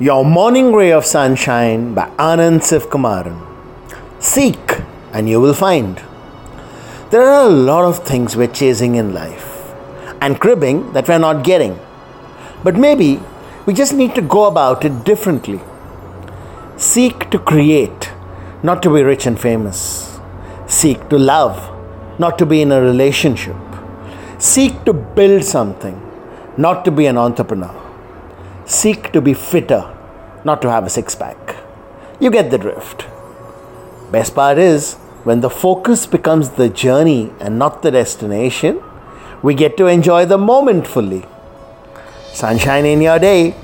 Your Morning Ray of Sunshine by Anand Sivkumaran. Seek and you will find. There are a lot of things we're chasing in life and cribbing that we're not getting. But maybe we just need to go about it differently. Seek to create, not to be rich and famous. Seek to love, not to be in a relationship. Seek to build something, not to be an entrepreneur. Seek to be fitter, not to have a six pack. You get the drift. Best part is, when the focus becomes the journey and not the destination, we get to enjoy the moment fully. Sunshine in your day